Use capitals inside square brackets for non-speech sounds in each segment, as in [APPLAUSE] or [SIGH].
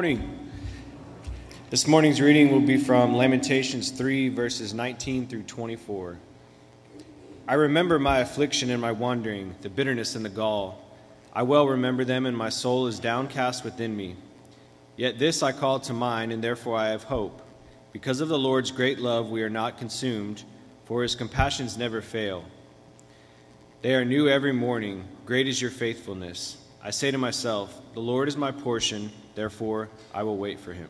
Morning. This morning's reading will be from Lamentations 3, verses 19 through 24. I remember my affliction and my wandering, the bitterness and the gall. I well remember them, and my soul is downcast within me. Yet this I call to mind, and therefore I have hope. Because of the Lord's great love, we are not consumed, for his compassions never fail. They are new every morning. Great is your faithfulness. I say to myself, The Lord is my portion Therefore, I will wait for him.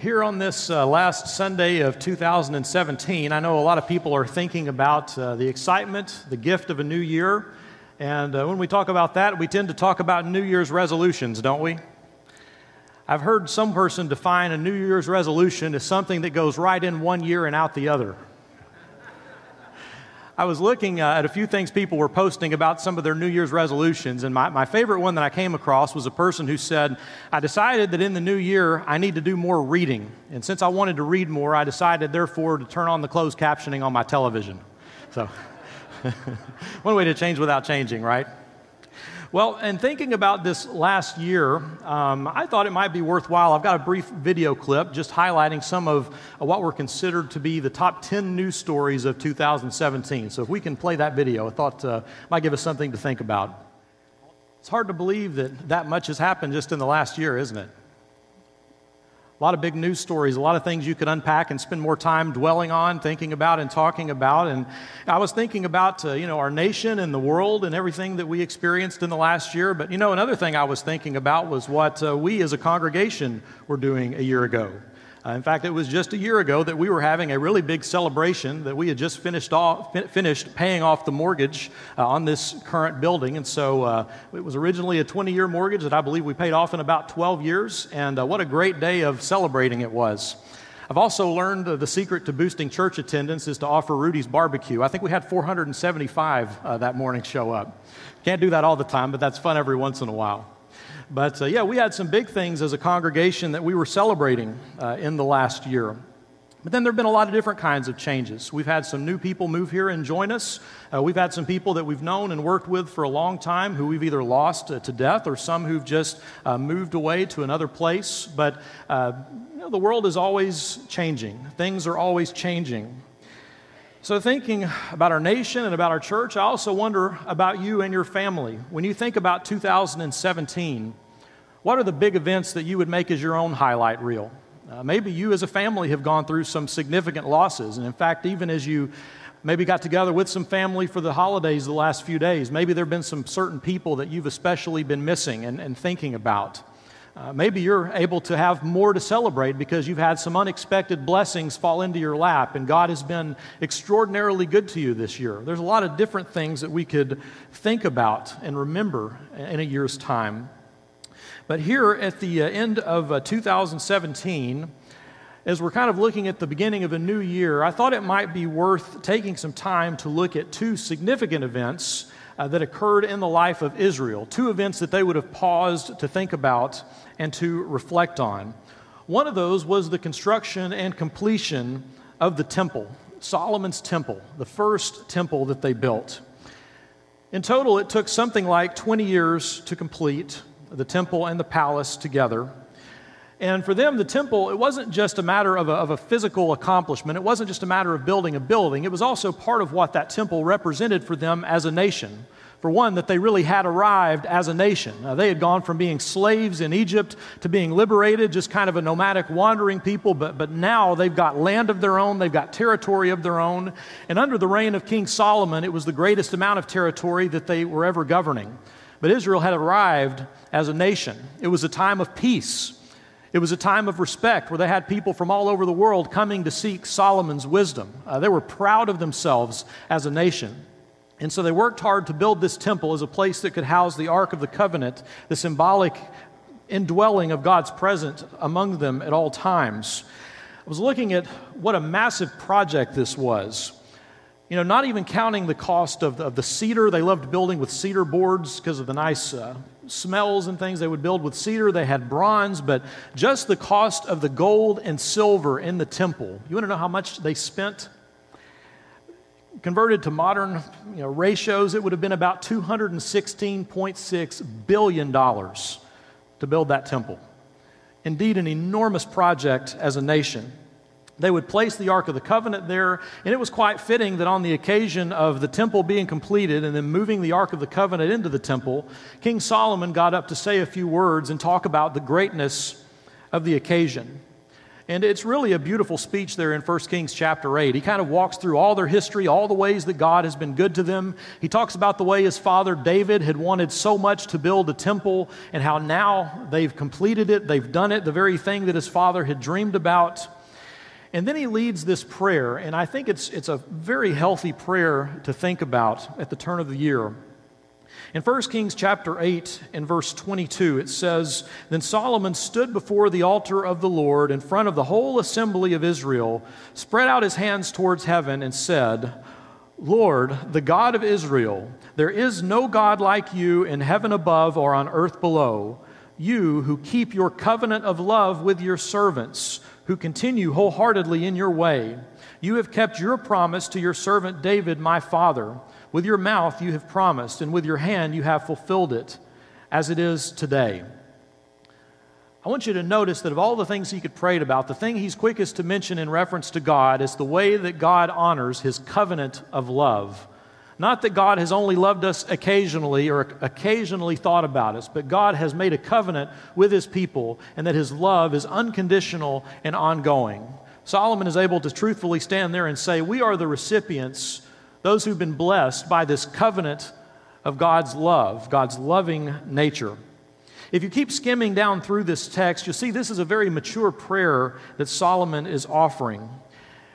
Here on this uh, last Sunday of 2017, I know a lot of people are thinking about uh, the excitement, the gift of a new year. And uh, when we talk about that, we tend to talk about New Year's resolutions, don't we? I've heard some person define a New Year's resolution as something that goes right in one year and out the other. I was looking uh, at a few things people were posting about some of their New Year's resolutions, and my, my favorite one that I came across was a person who said, I decided that in the new year I need to do more reading. And since I wanted to read more, I decided, therefore, to turn on the closed captioning on my television. So, [LAUGHS] one way to change without changing, right? Well, and thinking about this last year, um, I thought it might be worthwhile. I've got a brief video clip just highlighting some of uh, what were considered to be the top 10 news stories of 2017. So if we can play that video, I thought uh, might give us something to think about. It's hard to believe that that much has happened just in the last year, isn't it? A lot of big news stories, a lot of things you could unpack and spend more time dwelling on, thinking about, and talking about. And I was thinking about, uh, you know, our nation and the world and everything that we experienced in the last year. But, you know, another thing I was thinking about was what uh, we as a congregation were doing a year ago. Uh, in fact, it was just a year ago that we were having a really big celebration that we had just finished, off, fin- finished paying off the mortgage uh, on this current building. And so uh, it was originally a 20 year mortgage that I believe we paid off in about 12 years. And uh, what a great day of celebrating it was. I've also learned the secret to boosting church attendance is to offer Rudy's barbecue. I think we had 475 uh, that morning show up. Can't do that all the time, but that's fun every once in a while. But uh, yeah, we had some big things as a congregation that we were celebrating uh, in the last year. But then there have been a lot of different kinds of changes. We've had some new people move here and join us. Uh, we've had some people that we've known and worked with for a long time who we've either lost uh, to death or some who've just uh, moved away to another place. But uh, you know, the world is always changing, things are always changing. So, thinking about our nation and about our church, I also wonder about you and your family. When you think about 2017, what are the big events that you would make as your own highlight reel? Uh, maybe you as a family have gone through some significant losses. And in fact, even as you maybe got together with some family for the holidays the last few days, maybe there have been some certain people that you've especially been missing and, and thinking about. Uh, maybe you're able to have more to celebrate because you've had some unexpected blessings fall into your lap and God has been extraordinarily good to you this year. There's a lot of different things that we could think about and remember in a year's time. But here at the uh, end of uh, 2017, as we're kind of looking at the beginning of a new year, I thought it might be worth taking some time to look at two significant events uh, that occurred in the life of Israel, two events that they would have paused to think about and to reflect on. One of those was the construction and completion of the temple, Solomon's temple, the first temple that they built. In total, it took something like 20 years to complete the temple and the palace together. And for them, the temple, it wasn't just a matter of a, of a, physical accomplishment. It wasn't just a matter of building a building. It was also part of what that temple represented for them as a nation. For one, that they really had arrived as a nation. They had gone from being slaves in Egypt to being liberated, just kind of a nomadic, wandering people, but, but now they've got land of their own, they've got territory of their own. And under the reign of King Solomon, it was the greatest amount of territory that they were ever governing. But Israel had arrived as a nation. It was a time of peace. It was a time of respect where they had people from all over the world coming to seek Solomon's wisdom. Uh, they were proud of themselves as a nation. And so they worked hard to build this temple as a place that could house the Ark of the Covenant, the symbolic indwelling of God's presence among them at all times. I was looking at what a massive project this was. You know, not even counting the cost of the, of the cedar. They loved building with cedar boards because of the nice uh, smells and things. They would build with cedar. They had bronze, but just the cost of the gold and silver in the temple. You want to know how much they spent? converted to modern you know, ratios, it would have been about $216.6 billion to build that temple. Indeed, an enormous project as a nation. They would place the Ark of the Covenant there, and it was quite fitting that on the occasion of the temple being completed and then moving the Ark of the Covenant into the temple, King Solomon got up to say a few words and talk about the greatness of the occasion. And it's really a beautiful speech there in 1 Kings chapter 8. He kind of walks through all their history, all the ways that God has been good to them. He talks about the way his father David had wanted so much to build a temple and how now they've completed it, they've done it, the very thing that his father had dreamed about. And then he leads this prayer, and I think it's, it's a very healthy prayer to think about at the turn of the year. In 1 Kings chapter 8 and verse 22, it says, Then Solomon stood before the altar of the Lord in front of the whole assembly of Israel, spread out his hands towards heaven, and said, Lord, the God of Israel, there is no God like you in heaven above or on earth below, you who keep your covenant of love with your servants, who continue wholeheartedly in your way. You have kept your promise to your servant David, my father. With your mouth you have promised, and with your hand you have fulfilled it, as it is today. I want you to notice that of all the things he could pray about, the thing he's quickest to mention in reference to God is the way that God honors his covenant of love. Not that God has only loved us occasionally or occasionally thought about us, but God has made a covenant with his people and that his love is unconditional and ongoing. Solomon is able to truthfully stand there and say, We are the recipients those who've been blessed by this covenant of God's love, God's loving nature. If you keep skimming down through this text, you'll see this is a very mature prayer that Solomon is offering.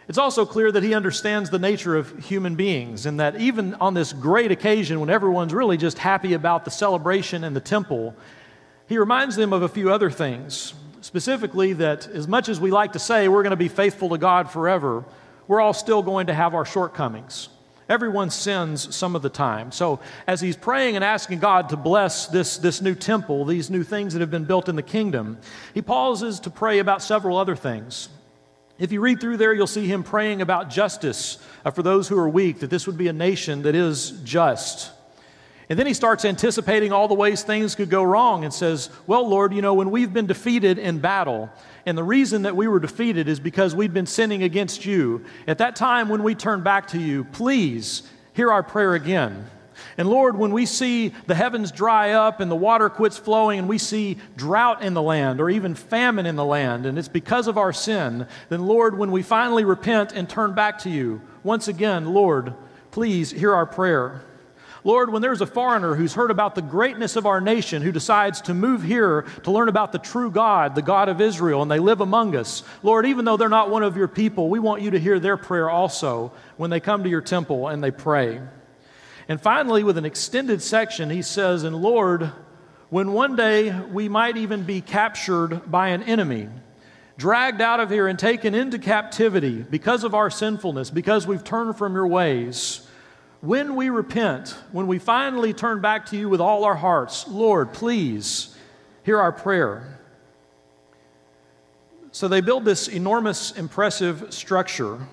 It's also clear that he understands the nature of human beings and that even on this great occasion when everyone's really just happy about the celebration in the temple, he reminds them of a few other things. Specifically, that as much as we like to say we're going to be faithful to God forever, we're all still going to have our shortcomings. Everyone sins some of the time. So, as he's praying and asking God to bless this, this new temple, these new things that have been built in the kingdom, he pauses to pray about several other things. If you read through there, you'll see him praying about justice uh, for those who are weak, that this would be a nation that is just. And then he starts anticipating all the ways things could go wrong and says, Well, Lord, you know, when we've been defeated in battle, and the reason that we were defeated is because we'd been sinning against you. At that time, when we turn back to you, please hear our prayer again. And Lord, when we see the heavens dry up and the water quits flowing and we see drought in the land or even famine in the land, and it's because of our sin, then Lord, when we finally repent and turn back to you, once again, Lord, please hear our prayer. Lord, when there's a foreigner who's heard about the greatness of our nation, who decides to move here to learn about the true God, the God of Israel, and they live among us, Lord, even though they're not one of your people, we want you to hear their prayer also when they come to your temple and they pray. And finally, with an extended section, he says, And Lord, when one day we might even be captured by an enemy, dragged out of here and taken into captivity because of our sinfulness, because we've turned from your ways, when we repent, when we finally turn back to you with all our hearts, Lord, please hear our prayer. So they build this enormous, impressive structure.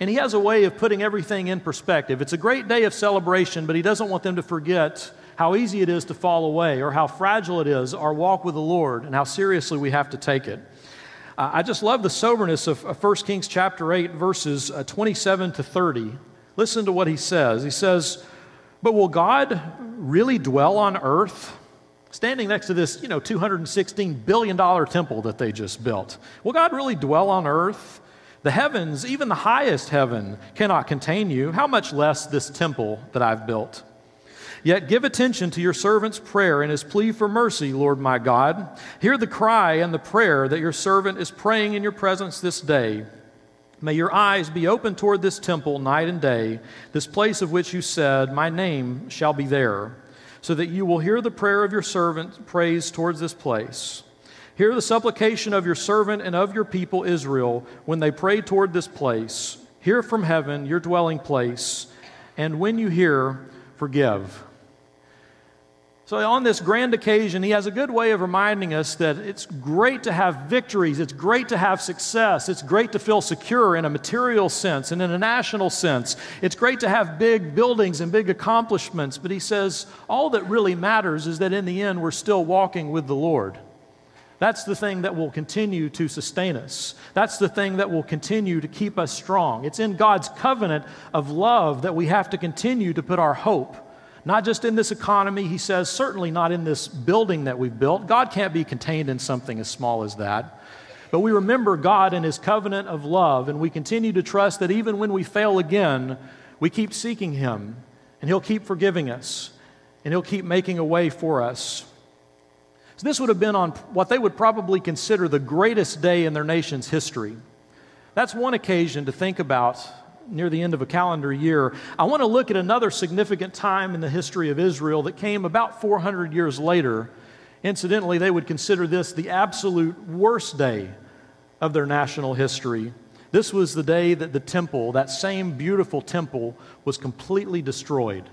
And he has a way of putting everything in perspective. It's a great day of celebration, but he doesn't want them to forget how easy it is to fall away or how fragile it is, our walk with the Lord, and how seriously we have to take it. Uh, I just love the soberness of, of 1 Kings chapter 8, verses uh, 27 to 30. Listen to what he says. He says, But will God really dwell on earth? Standing next to this, you know, $216 billion temple that they just built. Will God really dwell on earth? The heavens, even the highest heaven, cannot contain you. How much less this temple that I've built? Yet give attention to your servant's prayer and his plea for mercy, Lord my God. Hear the cry and the prayer that your servant is praying in your presence this day. May your eyes be open toward this temple night and day, this place of which you said, My name shall be there, so that you will hear the prayer of your servant prays towards this place. Hear the supplication of your servant and of your people Israel when they pray toward this place. Hear from heaven, your dwelling place, and when you hear, forgive. So, on this grand occasion, he has a good way of reminding us that it's great to have victories, it's great to have success, it's great to feel secure in a material sense and in a national sense. It's great to have big buildings and big accomplishments, but he says all that really matters is that in the end, we're still walking with the Lord. That's the thing that will continue to sustain us. That's the thing that will continue to keep us strong. It's in God's covenant of love that we have to continue to put our hope. Not just in this economy, he says, certainly not in this building that we've built. God can't be contained in something as small as that. But we remember God and his covenant of love, and we continue to trust that even when we fail again, we keep seeking him, and he'll keep forgiving us, and he'll keep making a way for us. So this would have been on what they would probably consider the greatest day in their nation's history. That's one occasion to think about near the end of a calendar year. I want to look at another significant time in the history of Israel that came about 400 years later. Incidentally, they would consider this the absolute worst day of their national history. This was the day that the temple, that same beautiful temple, was completely destroyed.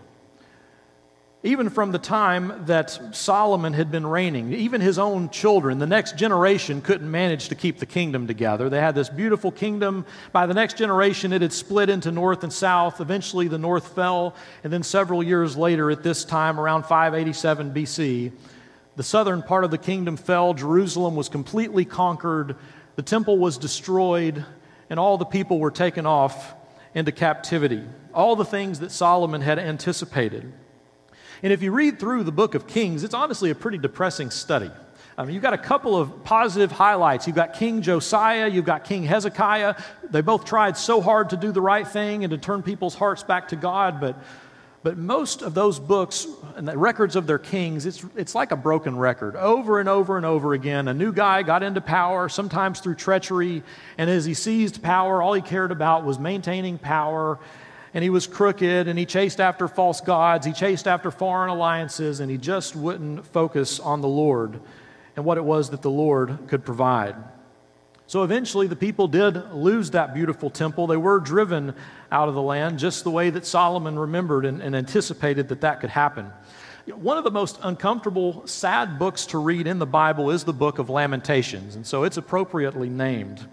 Even from the time that Solomon had been reigning, even his own children, the next generation couldn't manage to keep the kingdom together. They had this beautiful kingdom. By the next generation, it had split into north and south. Eventually, the north fell. And then, several years later, at this time, around 587 BC, the southern part of the kingdom fell. Jerusalem was completely conquered. The temple was destroyed. And all the people were taken off into captivity. All the things that Solomon had anticipated. And if you read through the book of Kings, it's honestly a pretty depressing study. I mean, you've got a couple of positive highlights. You've got King Josiah, you've got King Hezekiah. They both tried so hard to do the right thing and to turn people's hearts back to God, but, but most of those books and the records of their kings, it's, it's like a broken record. Over and over and over again, a new guy got into power, sometimes through treachery, and as he seized power, all he cared about was maintaining power and he was crooked and he chased after false gods, he chased after foreign alliances, and he just wouldn't focus on the Lord and what it was that the Lord could provide. So eventually, the people did lose that beautiful temple. They were driven out of the land, just the way that Solomon remembered and, and anticipated that that could happen. One of the most uncomfortable, sad books to read in the Bible is the book of Lamentations, and so it's appropriately named.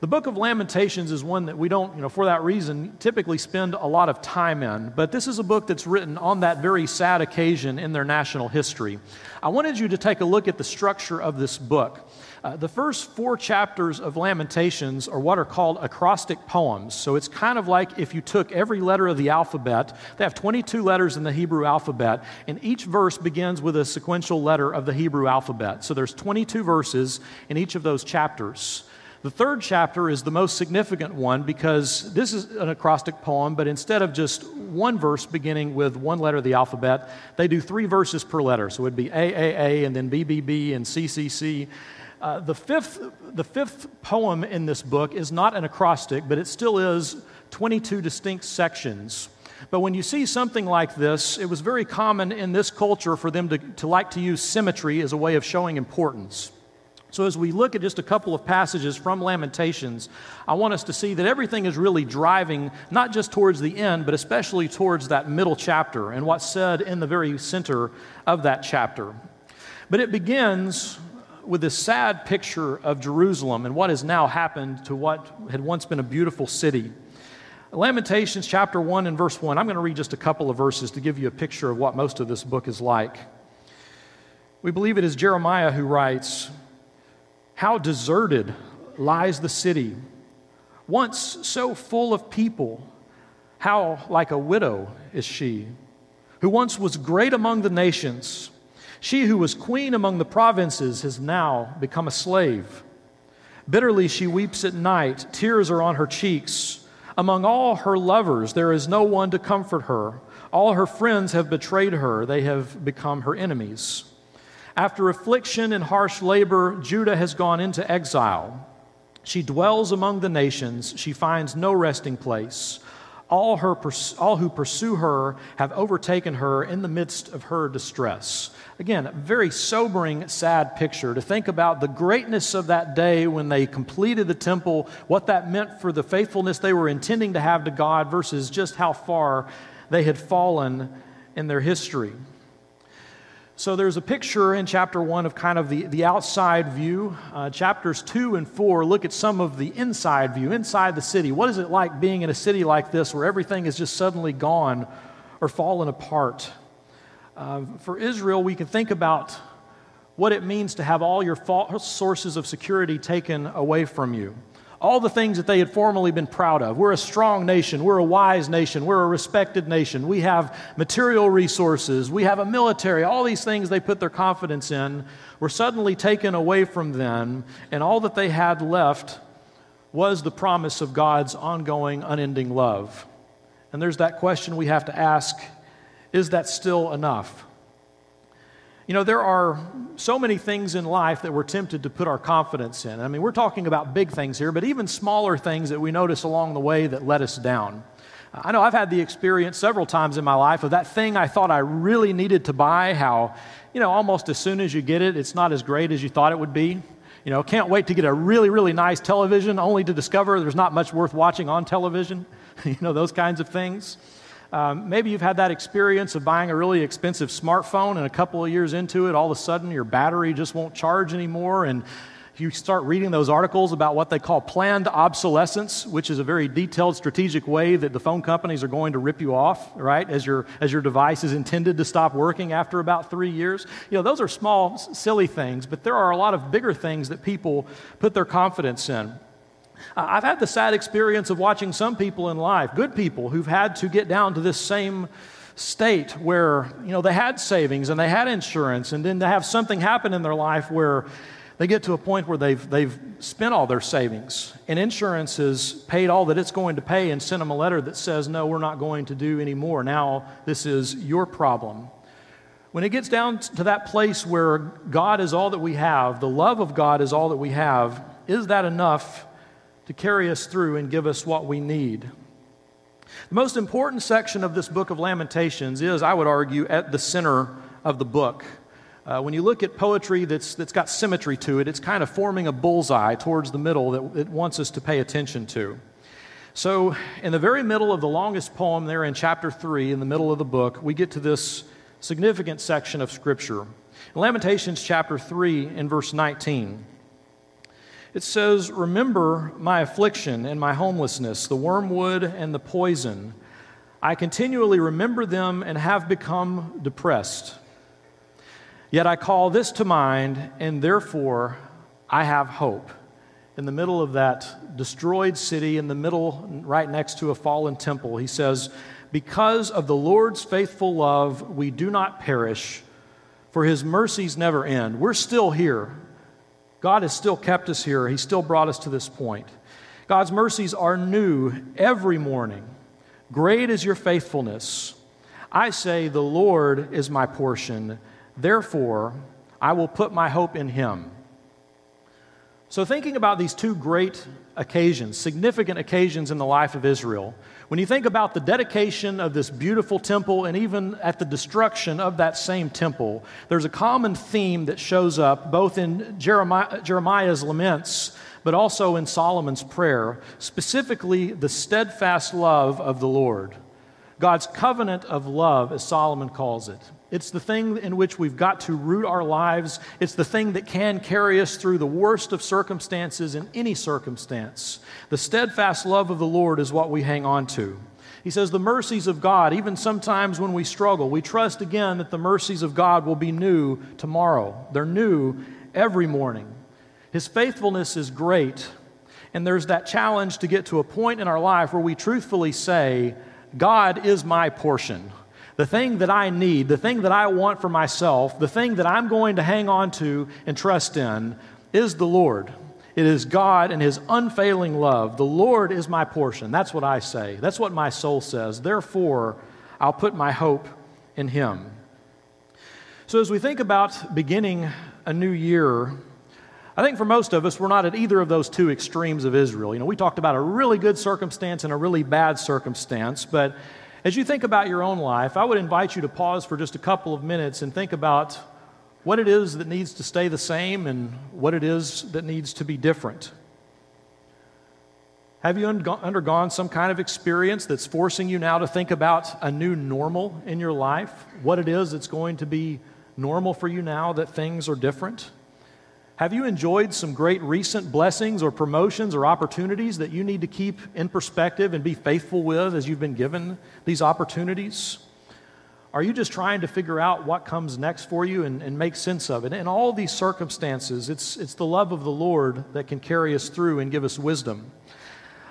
The book of Lamentations is one that we don't, you know, for that reason, typically spend a lot of time in. But this is a book that's written on that very sad occasion in their national history. I wanted you to take a look at the structure of this book. Uh, the first four chapters of Lamentations are what are called acrostic poems. So it's kind of like if you took every letter of the alphabet, they have 22 letters in the Hebrew alphabet, and each verse begins with a sequential letter of the Hebrew alphabet. So there's 22 verses in each of those chapters. The third chapter is the most significant one because this is an acrostic poem, but instead of just one verse beginning with one letter of the alphabet, they do three verses per letter. So it would be AAA and then BBB and CCC. Uh, the, fifth, the fifth poem in this book is not an acrostic, but it still is 22 distinct sections. But when you see something like this, it was very common in this culture for them to, to like to use symmetry as a way of showing importance. So, as we look at just a couple of passages from Lamentations, I want us to see that everything is really driving not just towards the end, but especially towards that middle chapter and what's said in the very center of that chapter. But it begins with this sad picture of Jerusalem and what has now happened to what had once been a beautiful city. Lamentations chapter 1 and verse 1. I'm going to read just a couple of verses to give you a picture of what most of this book is like. We believe it is Jeremiah who writes, how deserted lies the city, once so full of people. How like a widow is she, who once was great among the nations. She who was queen among the provinces has now become a slave. Bitterly she weeps at night, tears are on her cheeks. Among all her lovers, there is no one to comfort her. All her friends have betrayed her, they have become her enemies. After affliction and harsh labor, Judah has gone into exile. She dwells among the nations. She finds no resting place. All, her, all who pursue her have overtaken her in the midst of her distress. Again, a very sobering, sad picture to think about the greatness of that day when they completed the temple, what that meant for the faithfulness they were intending to have to God versus just how far they had fallen in their history. So there's a picture in chapter one of kind of the, the outside view. Uh, chapters two and four look at some of the inside view, inside the city. What is it like being in a city like this where everything is just suddenly gone or fallen apart? Uh, for Israel, we can think about what it means to have all your sources of security taken away from you all the things that they had formerly been proud of. We're a strong nation. We're a wise nation. We're a respected nation. We have material resources. We have a military. All these things they put their confidence in were suddenly taken away from them, and all that they had left was the promise of God's ongoing, unending love. And there's that question we have to ask is that still enough? You know, there are so many things in life that we're tempted to put our confidence in. I mean, we're talking about big things here, but even smaller things that we notice along the way that let us down. I know I've had the experience several times in my life of that thing I thought I really needed to buy, how, you know, almost as soon as you get it, it's not as great as you thought it would be. You know, can't wait to get a really, really nice television only to discover there's not much worth watching on television. [LAUGHS] you know, those kinds of things. Um, maybe you've had that experience of buying a really expensive smartphone, and a couple of years into it, all of a sudden your battery just won't charge anymore, and you start reading those articles about what they call planned obsolescence, which is a very detailed strategic way that the phone companies are going to rip you off, right, as your, as your device is intended to stop working after about three years. You know, those are small, silly things, but there are a lot of bigger things that people put their confidence in. Uh, I've had the sad experience of watching some people in life, good people, who've had to get down to this same state where, you know, they had savings and they had insurance, and then to have something happen in their life where they get to a point where they've, they've spent all their savings and insurance has paid all that it's going to pay and sent them a letter that says, no, we're not going to do anymore. Now this is your problem. When it gets down to that place where God is all that we have, the love of God is all that we have, is that enough to carry us through and give us what we need. The most important section of this book of Lamentations is, I would argue, at the center of the book. Uh, when you look at poetry that's, that's got symmetry to it, it's kind of forming a bullseye towards the middle that it wants us to pay attention to. So, in the very middle of the longest poem, there in chapter 3, in the middle of the book, we get to this significant section of Scripture. In Lamentations chapter 3, in verse 19, it says, Remember my affliction and my homelessness, the wormwood and the poison. I continually remember them and have become depressed. Yet I call this to mind, and therefore I have hope. In the middle of that destroyed city, in the middle, right next to a fallen temple, he says, Because of the Lord's faithful love, we do not perish, for his mercies never end. We're still here. God has still kept us here. He still brought us to this point. God's mercies are new every morning. Great is your faithfulness. I say, The Lord is my portion. Therefore, I will put my hope in him. So, thinking about these two great occasions, significant occasions in the life of Israel, when you think about the dedication of this beautiful temple and even at the destruction of that same temple, there's a common theme that shows up both in Jeremiah, Jeremiah's laments, but also in Solomon's prayer, specifically the steadfast love of the Lord. God's covenant of love, as Solomon calls it. It's the thing in which we've got to root our lives. It's the thing that can carry us through the worst of circumstances in any circumstance. The steadfast love of the Lord is what we hang on to. He says, The mercies of God, even sometimes when we struggle, we trust again that the mercies of God will be new tomorrow. They're new every morning. His faithfulness is great. And there's that challenge to get to a point in our life where we truthfully say, God is my portion. The thing that I need, the thing that I want for myself, the thing that I'm going to hang on to and trust in is the Lord. It is God and His unfailing love. The Lord is my portion. That's what I say. That's what my soul says. Therefore, I'll put my hope in Him. So, as we think about beginning a new year, I think for most of us, we're not at either of those two extremes of Israel. You know, we talked about a really good circumstance and a really bad circumstance, but as you think about your own life, I would invite you to pause for just a couple of minutes and think about what it is that needs to stay the same and what it is that needs to be different. Have you undergone some kind of experience that's forcing you now to think about a new normal in your life? What it is that's going to be normal for you now that things are different? Have you enjoyed some great recent blessings or promotions or opportunities that you need to keep in perspective and be faithful with as you've been given these opportunities? Are you just trying to figure out what comes next for you and, and make sense of it? In all these circumstances, it's, it's the love of the Lord that can carry us through and give us wisdom.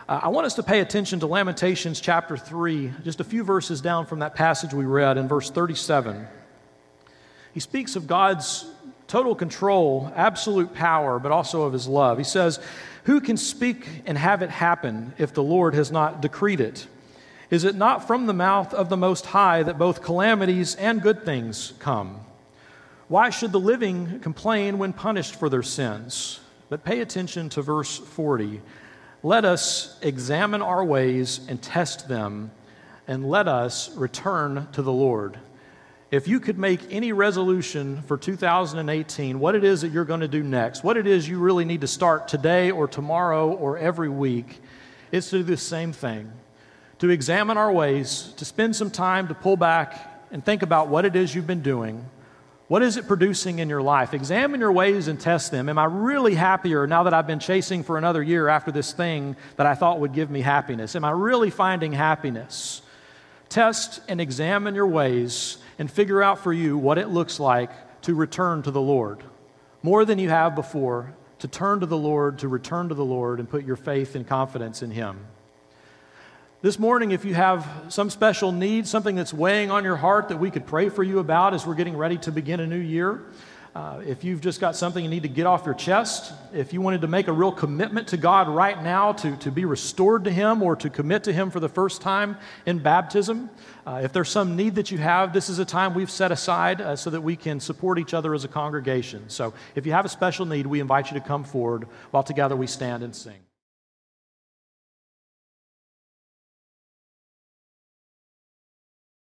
Uh, I want us to pay attention to Lamentations chapter 3, just a few verses down from that passage we read in verse 37. He speaks of God's total control, absolute power, but also of his love. He says, Who can speak and have it happen if the Lord has not decreed it? Is it not from the mouth of the Most High that both calamities and good things come? Why should the living complain when punished for their sins? But pay attention to verse 40. Let us examine our ways and test them, and let us return to the Lord if you could make any resolution for 2018, what it is that you're going to do next, what it is you really need to start today or tomorrow or every week, it's to do the same thing to examine our ways, to spend some time to pull back and think about what it is you've been doing. What is it producing in your life? Examine your ways and test them. Am I really happier now that I've been chasing for another year after this thing that I thought would give me happiness? Am I really finding happiness? Test and examine your ways and figure out for you what it looks like to return to the Lord. More than you have before, to turn to the Lord, to return to the Lord, and put your faith and confidence in Him. This morning, if you have some special need, something that's weighing on your heart that we could pray for you about as we're getting ready to begin a new year, uh, if you've just got something you need to get off your chest, if you wanted to make a real commitment to God right now to, to be restored to Him or to commit to Him for the first time in baptism, uh, if there's some need that you have, this is a time we've set aside uh, so that we can support each other as a congregation. So if you have a special need, we invite you to come forward while together we stand and sing.